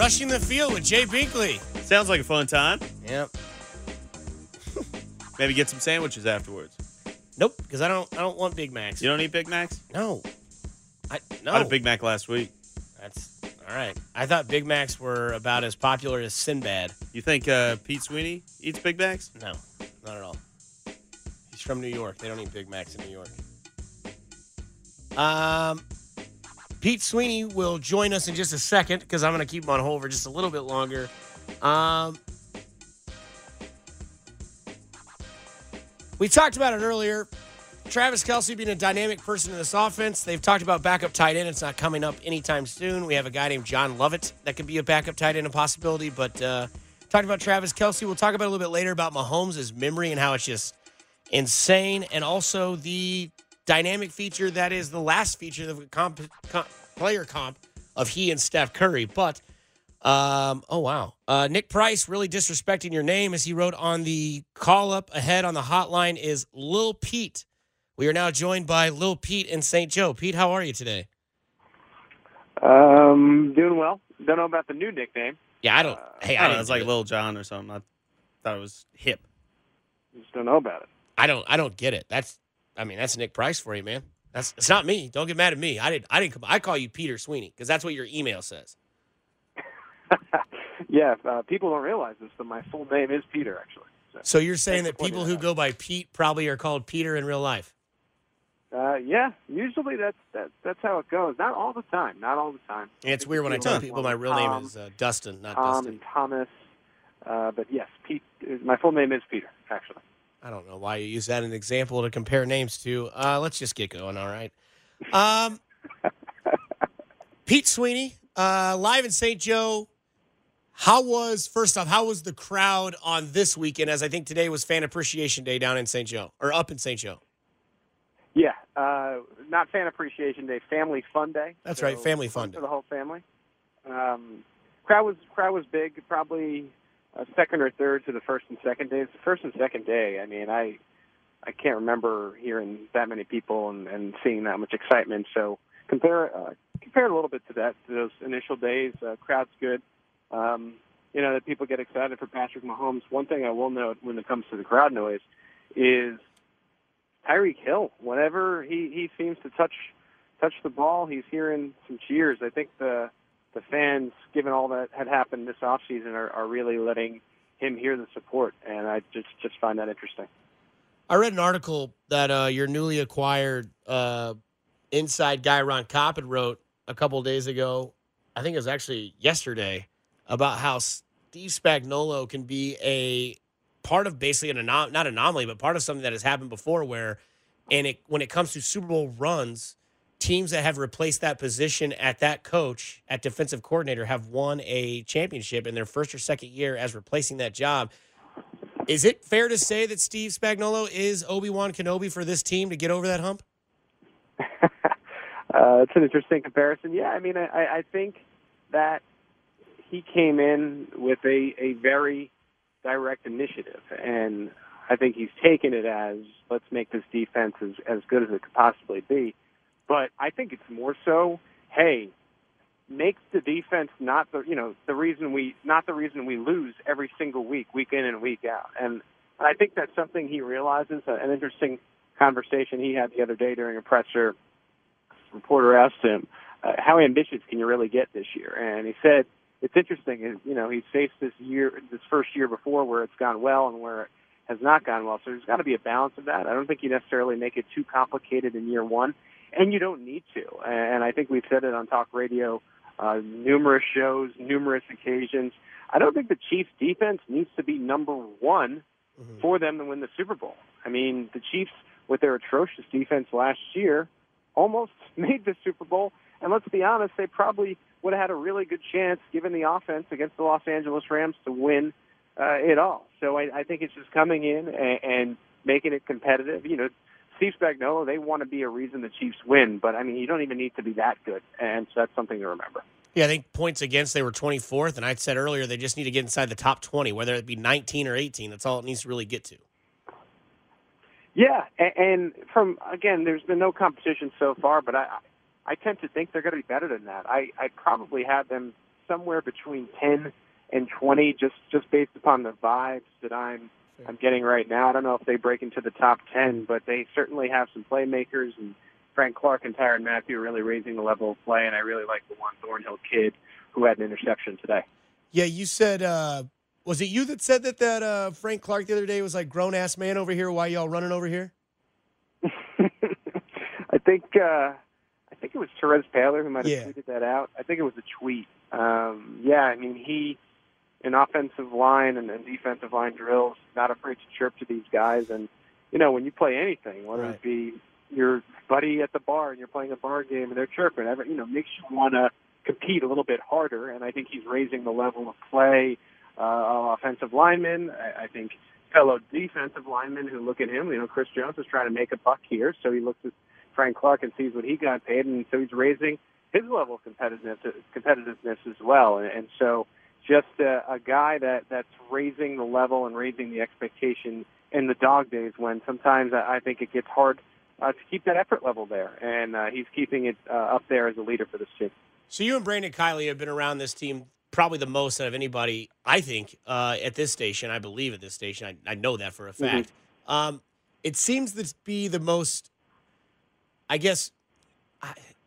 Rushing the field with Jay Binkley. Sounds like a fun time. Yep. Maybe get some sandwiches afterwards. Nope, because I don't. I don't want Big Macs. You don't eat Big Macs? No. I no. I had a Big Mac last week. That's all right. I thought Big Macs were about as popular as Sinbad. You think uh, Pete Sweeney eats Big Macs? No, not at all. He's from New York. They don't eat Big Macs in New York. Um, Pete Sweeney will join us in just a second because I'm going to keep him on hold for just a little bit longer. Um, we talked about it earlier. Travis Kelce being a dynamic person in this offense. They've talked about backup tight end. It's not coming up anytime soon. We have a guy named John Lovett that could be a backup tight end, a possibility. But uh, talked about Travis Kelce. We'll talk about a little bit later about Mahomes' memory and how it's just insane, and also the dynamic feature that is the last feature of the comp, comp, player comp of he and Steph Curry. But um, oh wow, uh, Nick Price really disrespecting your name as he wrote on the call up ahead on the hotline is Lil Pete. We are now joined by Lil Pete in St. Joe. Pete, how are you today? Um, doing well. Don't know about the new nickname. Yeah, I don't. hey, I I don't know. It's like it. Lil John or something. I thought it was hip. Just don't know about it. I don't. I don't get it. That's. I mean, that's Nick Price for you, man. That's. It's not me. Don't get mad at me. I didn't. I didn't. come- I call you Peter Sweeney because that's what your email says. yeah, uh, people don't realize this, but my full name is Peter, actually. So, So you're saying that people who go by Pete probably are called Peter in real life. uh, yeah, usually that's that, that's how it goes. Not all the time. Not all the time. And it's weird when I tell people my real Tom, name is uh, Dustin, not Tom Dustin. and Thomas. Uh, but yes, Pete. Is, my full name is Peter, actually. I don't know why you use that as an example to compare names to. Uh, let's just get going, all right? Um, Pete Sweeney, uh, live in St. Joe. How was, first off, how was the crowd on this weekend? As I think today was Fan Appreciation Day down in St. Joe, or up in St. Joe. Yeah, uh, not Fan Appreciation Day, Family Fun Day. That's right, Family Fun fun Day. for the whole family. Um, crowd was crowd was big, probably second or third to the first and second days. The first and second day, I mean, I I can't remember hearing that many people and, and seeing that much excitement. So compare uh, compare a little bit to that to those initial days. Uh, crowd's good. Um, you know that people get excited for Patrick Mahomes. One thing I will note when it comes to the crowd noise is Tyreek Hill. Whenever he he seems to touch touch the ball, he's hearing some cheers. I think the the fans, given all that had happened this offseason, are, are really letting him hear the support, and I just just find that interesting. I read an article that uh, your newly acquired uh, inside guy Ron Coppin wrote a couple days ago. I think it was actually yesterday about how Steve Spagnuolo can be a part of basically an anom- not anomaly, but part of something that has happened before. Where, and it when it comes to Super Bowl runs, teams that have replaced that position at that coach at defensive coordinator have won a championship in their first or second year as replacing that job. Is it fair to say that Steve Spagnuolo is Obi Wan Kenobi for this team to get over that hump? uh, it's an interesting comparison. Yeah, I mean, I, I think that he came in with a, a very direct initiative, and I think he's taken it as let's make this defense as, as good as it could possibly be. But I think it's more so, hey, make the defense not the you know the reason we not the reason we lose every single week, week in and week out. And I think that's something he realizes. uh, An interesting conversation he had the other day during a presser reporter asked him, uh, "How ambitious can you really get this year?" And he said, "It's interesting. is, You know, he's faced this year, this first year before, where it's gone well and where it has not gone well. So there's got to be a balance of that. I don't think you necessarily make it too complicated in year one, and you don't need to. And I think we've said it on talk radio, uh, numerous shows, numerous occasions. I don't think the Chiefs' defense needs to be number one for them to win the Super Bowl. I mean, the Chiefs, with their atrocious defense last year, almost made the Super Bowl. And let's be honest, they probably would have had a really good chance, given the offense against the Los Angeles Rams, to win uh, it all. So I, I think it's just coming in and, and making it competitive. You know, Steve Spagnuolo, they want to be a reason the Chiefs win, but I mean, you don't even need to be that good, and so that's something to remember. Yeah, I think points against they were 24th, and I said earlier they just need to get inside the top 20, whether it be 19 or 18. That's all it needs to really get to. Yeah, and, from again, there's been no competition so far, but I I tend to think they're going to be better than that. I I probably have them somewhere between 10 and 20, just just based upon the vibes that I'm I'm getting right now. I don't know if they break into the top 10, but they certainly have some playmakers and Frank Clark and Tyrann Mathieu are really raising the level of play, and I really like the Juan Thornhill kid who had an interception today. Yeah, you said uh, was it you that said that that uh, Frank Clark the other day was like grown ass man over here? Why y'all running over here? I think uh, I think it was Therese Taylor who might have Yeah. tweeted that out. I think it was a tweet. Um, yeah, I mean he in offensive line and, and defensive line drills, not afraid to chirp to these guys. And you know when you play anything, whether Right. it be your buddy at the bar and you're playing a bar game and they're chirping, every, you know makes you want to compete a little bit harder. And I think he's raising the level of play. Uh, of offensive linemen, I, I think fellow defensive linemen who look at him. You know, Chris Jones is trying to make a buck here, so he looks at Frank Clark and sees what he got paid, and so he's raising his level of competitiveness, competitiveness as well. And, and so, just a, a guy that that's raising the level and raising the expectation in the dog days when sometimes I, think it gets hard uh, to keep that effort level there, and uh, he's keeping it uh, up there as a leader for this team. So you and Brandon Kiley have been around this team probably the most out of anybody, I think, uh, at this station. I believe at this station. I, I know that for a fact. Um, it seems to be the most, I guess,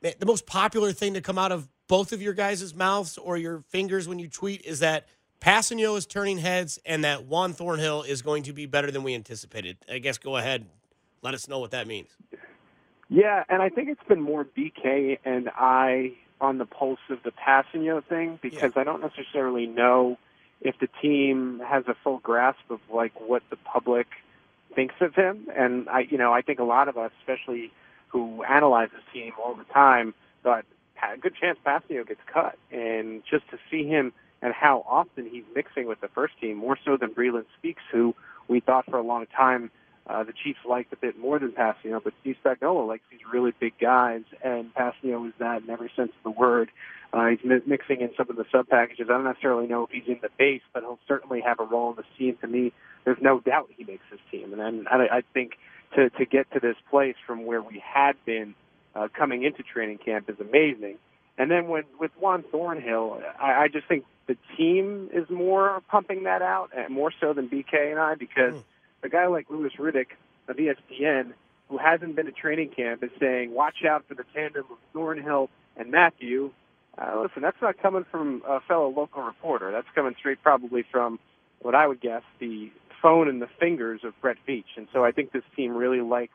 the most popular thing to come out of both of your guys' mouths or your fingers when you tweet is that Passanio is turning heads and that Juan Thornhill is going to be better than we anticipated. I guess go ahead, let us know what that means. Yeah, and I think it's been more BK and I on the pulse of the Passanio thing because I don't necessarily know if the team has a full grasp of like what the public thinks of him. And I, you know, I think a lot of us, especially who analyze this team all the time, thought a good chance Passanio gets cut. And just to see him and how often he's mixing with the first team, more so than Breeland Speaks, who we thought for a long time uh, the Chiefs liked a bit more than Passanio, but Steve Spagnuolo likes these really big guys, and Passanio is that in every sense of the word. Uh, he's mi- mixing in some of the sub packages. I don't necessarily know if he's in the base, but he'll certainly have a role in the team. To me, there's no doubt he makes his team, and then I, I think to to get to this place from where we had been uh, coming into training camp is amazing. And then when with Juan Thornhill, I, I just think the team is more pumping that out, and more so than BK and I, because a guy like Louis Riddick of ESPN, who hasn't been to training camp, is saying, "Watch out for the tandem of Thornhill and Mathieu." Uh, listen, that's not coming from a fellow local reporter. That's coming straight, probably from what I would guess the phone and the fingers of Brett Veach. And so I think this team really likes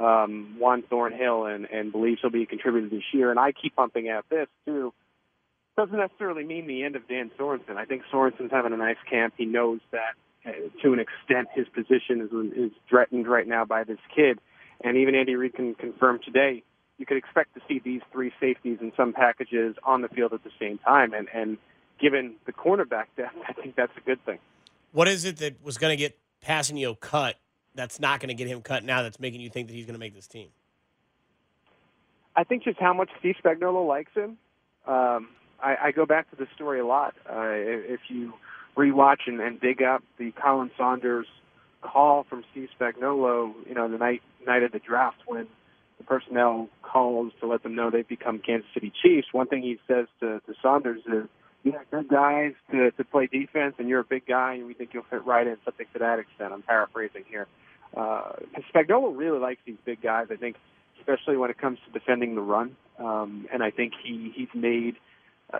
um, Juan Thornhill and, and believes he'll be a contributor this year. And I keep pumping out this too. Doesn't necessarily mean the end of Dan Sorensen. I think Sorensen's having a nice camp. He knows that uh, to an extent his position is is threatened right now by this kid. And even Andy Reid can confirm today you could expect to see these three safeties in some packages on the field at the same time. And and given the cornerback depth, I think that's a good thing. What is it that was going to get Passanio cut that's not going to get him cut now that's making you think that he's going to make this team? I think just how much Steve Spagnuolo likes him. Um, I, I go back to the story a lot. Uh, if you rewatch and, and dig up the Khalen Saunders call from Steve Spagnuolo, you know, the night night of the draft when the personnel calls to let them know they've become Kansas City Chiefs. One thing he says to, to Saunders is, "You have good guys to, to play defense, and you're a big guy, and we think you'll fit right in." Something to that extent. I'm paraphrasing here. Uh, Spagnuolo really likes these big guys. I think, especially when it comes to defending the run, um, and I think he he's made uh,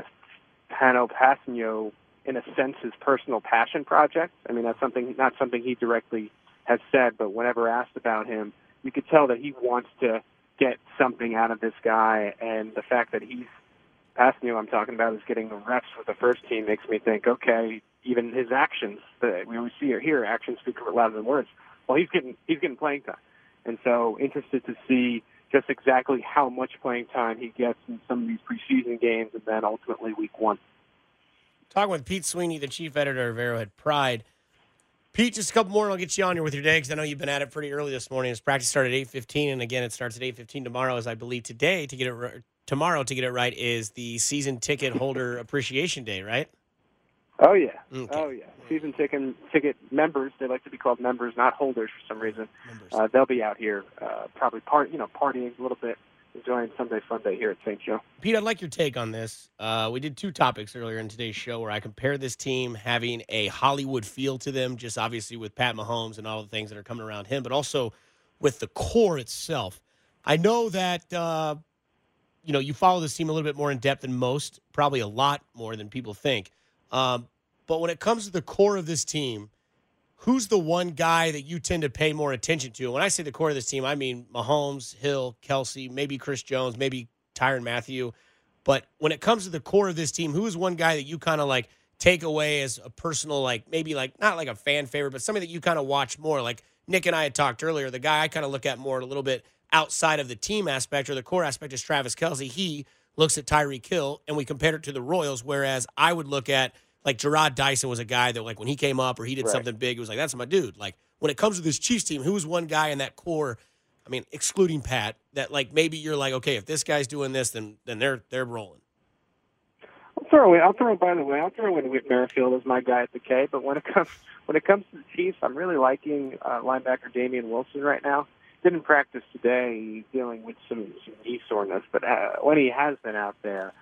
Pano Passanio in a sense his personal passion project. I mean, that's something not something he directly has said, but whenever asked about him, you could tell that he wants to get something out of this guy, and the fact that he's Passanio I'm talking about is getting the reps with the first team makes me think, okay, even his actions that we always see or hear, actions speak louder than words. Well, he's getting he's getting playing time, and so interested to see just exactly how much playing time he gets in some of these preseason games, and then ultimately week one. Talking with Pete Sweeney, the chief editor of Arrowhead Pride. Pete, just a couple more, and I'll get you on here with your day because I know you've been at it pretty early this morning. His practice started at eight fifteen, and again, it starts at eight fifteen tomorrow. As I believe today to get it tomorrow to get it right is the season ticket holder appreciation day, right? Oh yeah, Okay. oh yeah. Season ticket ticket members, they like to be called members, not holders for some reason. Uh, they'll be out here, uh, probably part, you know, partying a little bit, enjoying Sunday Fun Day here at St. Joe. Pete, I'd like your take on this. Uh, we did two topics earlier in today's show where I compared this team having a Hollywood feel to them, just obviously with Pat Mahomes and all the things that are coming around him, but also with the core itself. I know that uh, you know you follow this team a little bit more in depth than most, probably a lot more than people think. Um, but when it comes to the core of this team, who's the one guy that you tend to pay more attention to? When I say the core of this team, I mean Mahomes, Hill, Kelce, maybe Chris Jones, maybe Tyrann Mathieu. But when it comes to the core of this team, who is one guy that you kind of like take away as a personal, like maybe like not like a fan favorite, but somebody that you kind of watch more? Like Nick and I had talked earlier. The guy I kind of look at more a little bit outside of the team aspect or the core aspect is Travis Kelce. He looks at Tyreek Hill and we compared it to the Royals. Whereas I would look at like Jarrod Dyson was a guy that like when he came up or he did Right. something big, it was like that's my dude. Like when it comes to this Chiefs team, who's one guy in that core? I mean, excluding Pat, that like maybe you're like, okay, if this guy's doing this, then then they're they're rolling. I'll throw in. I'll throw. By the way, I'll throw in Whit Merrifield as my guy at the K. But when it comes when it comes to the Chiefs, I'm really liking uh, linebacker Damien Wilson right now. Didn't practice today. Dealing with some, knee soreness, but uh, when he has been out there,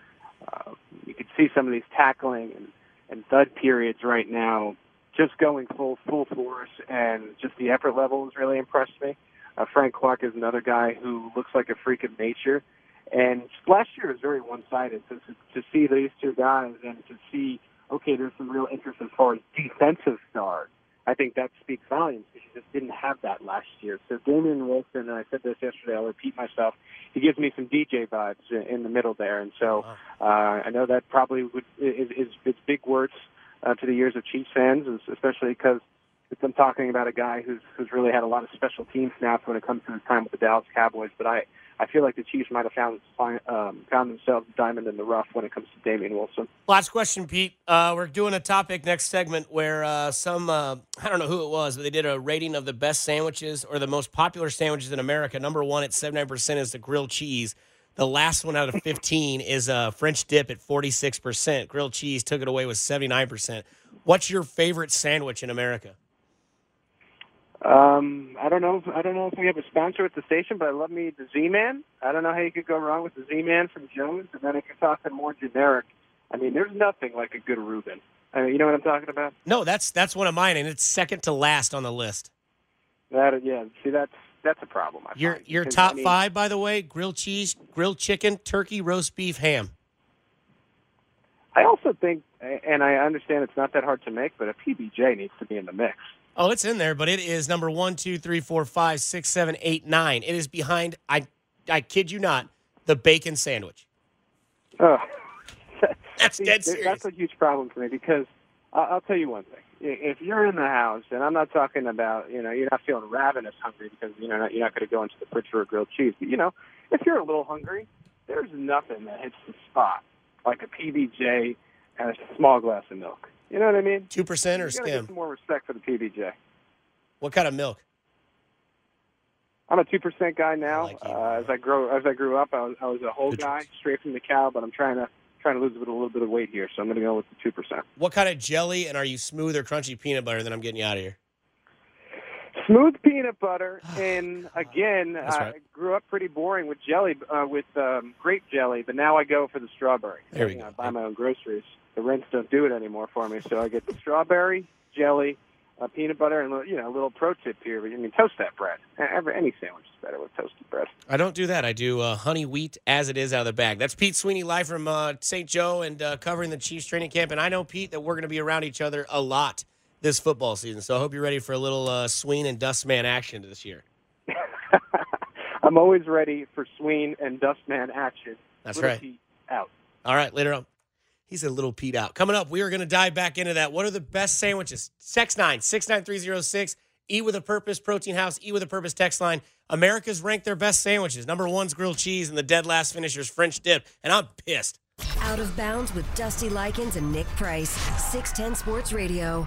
uh, you could see some of these tackling and, and thud periods right now, just going full full force, and just the effort level has really impressed me. Uh, Frank Clark is another guy who looks like a freak of nature. And last year was very one-sided. So to, to see these two guys and to see, okay, there's some real interest as far as defensive stars. I think that speaks volumes because you just didn't have that last year. So Damien Wilson, and I said this yesterday, I'll repeat myself. He gives me some DJ vibes in, the middle there, and so uh, I know that probably would is, is it's big words uh, to the ears of Chiefs fans, especially because I'm talking about a guy who's who's really had a lot of special team snaps when it comes to his time with the Dallas Cowboys. But I I feel like the Chiefs might have found um, found themselves diamond in the rough when it comes to Damien Wilson. Last question, Pete. Uh, we're doing a topic next segment where uh, some uh, I don't know who it was, but they did a rating of the best sandwiches or the most popular sandwiches in America. Number one at seventy nine percent is the grilled cheese. The last one out of fifteen is a French dip at forty six percent. Grilled cheese took it away with seventy nine percent. What's your favorite sandwich in America? Um, I don't know. If, I don't know if we have a sponsor at the station, but I love me the Z-Man. I don't know how you could go wrong with the Z-Man from Jones. And then if you're to more generic, I mean, there's nothing like a good Reuben. I mean, you know what I'm talking about? No, that's that's one of mine, and it's second to last on the list. That yeah. See, that's that's a problem. I Your find, your top I mean, five, by the way: grilled cheese, grilled chicken, turkey, roast beef, ham. I also think, and I understand it's not that hard to make, but a PBJ needs to be in the mix. Oh, it's in there, but it is number one, two, three, four, five, six, seven, eight, nine. It is behind. I, I kid you not, the bacon sandwich. Oh, That's dead serious. That's a huge problem for me because I'll tell you one thing. If you're in the house, and I'm not talking about, you know, you're not feeling ravenous hungry because you know you're not going to go into the fridge for a grilled cheese, but you know, if you're a little hungry, there's nothing that hits the spot like a PBJ and a small glass of milk. You know what I mean? Two percent or You got get skim? some more respect for the PBJ. What kind of milk? I'm a two percent guy now. I like uh, as I grow, as I grew up, I was, I was a whole Good guy, choice. straight from the cow. But I'm trying to trying to lose a, bit, a little bit of weight here, so I'm going to go with the two percent. What kind of jelly? And are you smooth or crunchy peanut butter? Then I'm getting you out of here. Smooth peanut butter, and again, That's I grew up pretty boring with jelly, uh, with um, grape jelly, but now I go for the strawberry. There we You go. I buy my own groceries. The rents don't do it anymore for me, so I get the strawberry, jelly, uh, peanut butter, and you know, a little pro tip here. But I mean, toast that bread. Every, any sandwich is better with toasted bread. I don't do that. I do uh, honey wheat as it is out of the bag. That's Pete Sweeney live from uh, St. Joe and uh, covering the Chiefs training camp. And I know Pete that we're going to be around each other a lot this football season. So I hope you're ready for a little uh, Sween and Dustman action this year. I'm always ready for Sween and Dustman action. That's Little right. Pete out. All right, later on. He's a little Pete out. Coming up, we are going to dive back into that. What are the best sandwiches? Sex 9 69306. Eat with a Purpose, Protein House, Eat with a Purpose text line. America's ranked their best sandwiches. Number one's grilled cheese, and the dead last finisher's French dip. And I'm pissed. Out of bounds with Dusty Likens and Nick Price. 610 Sports Radio.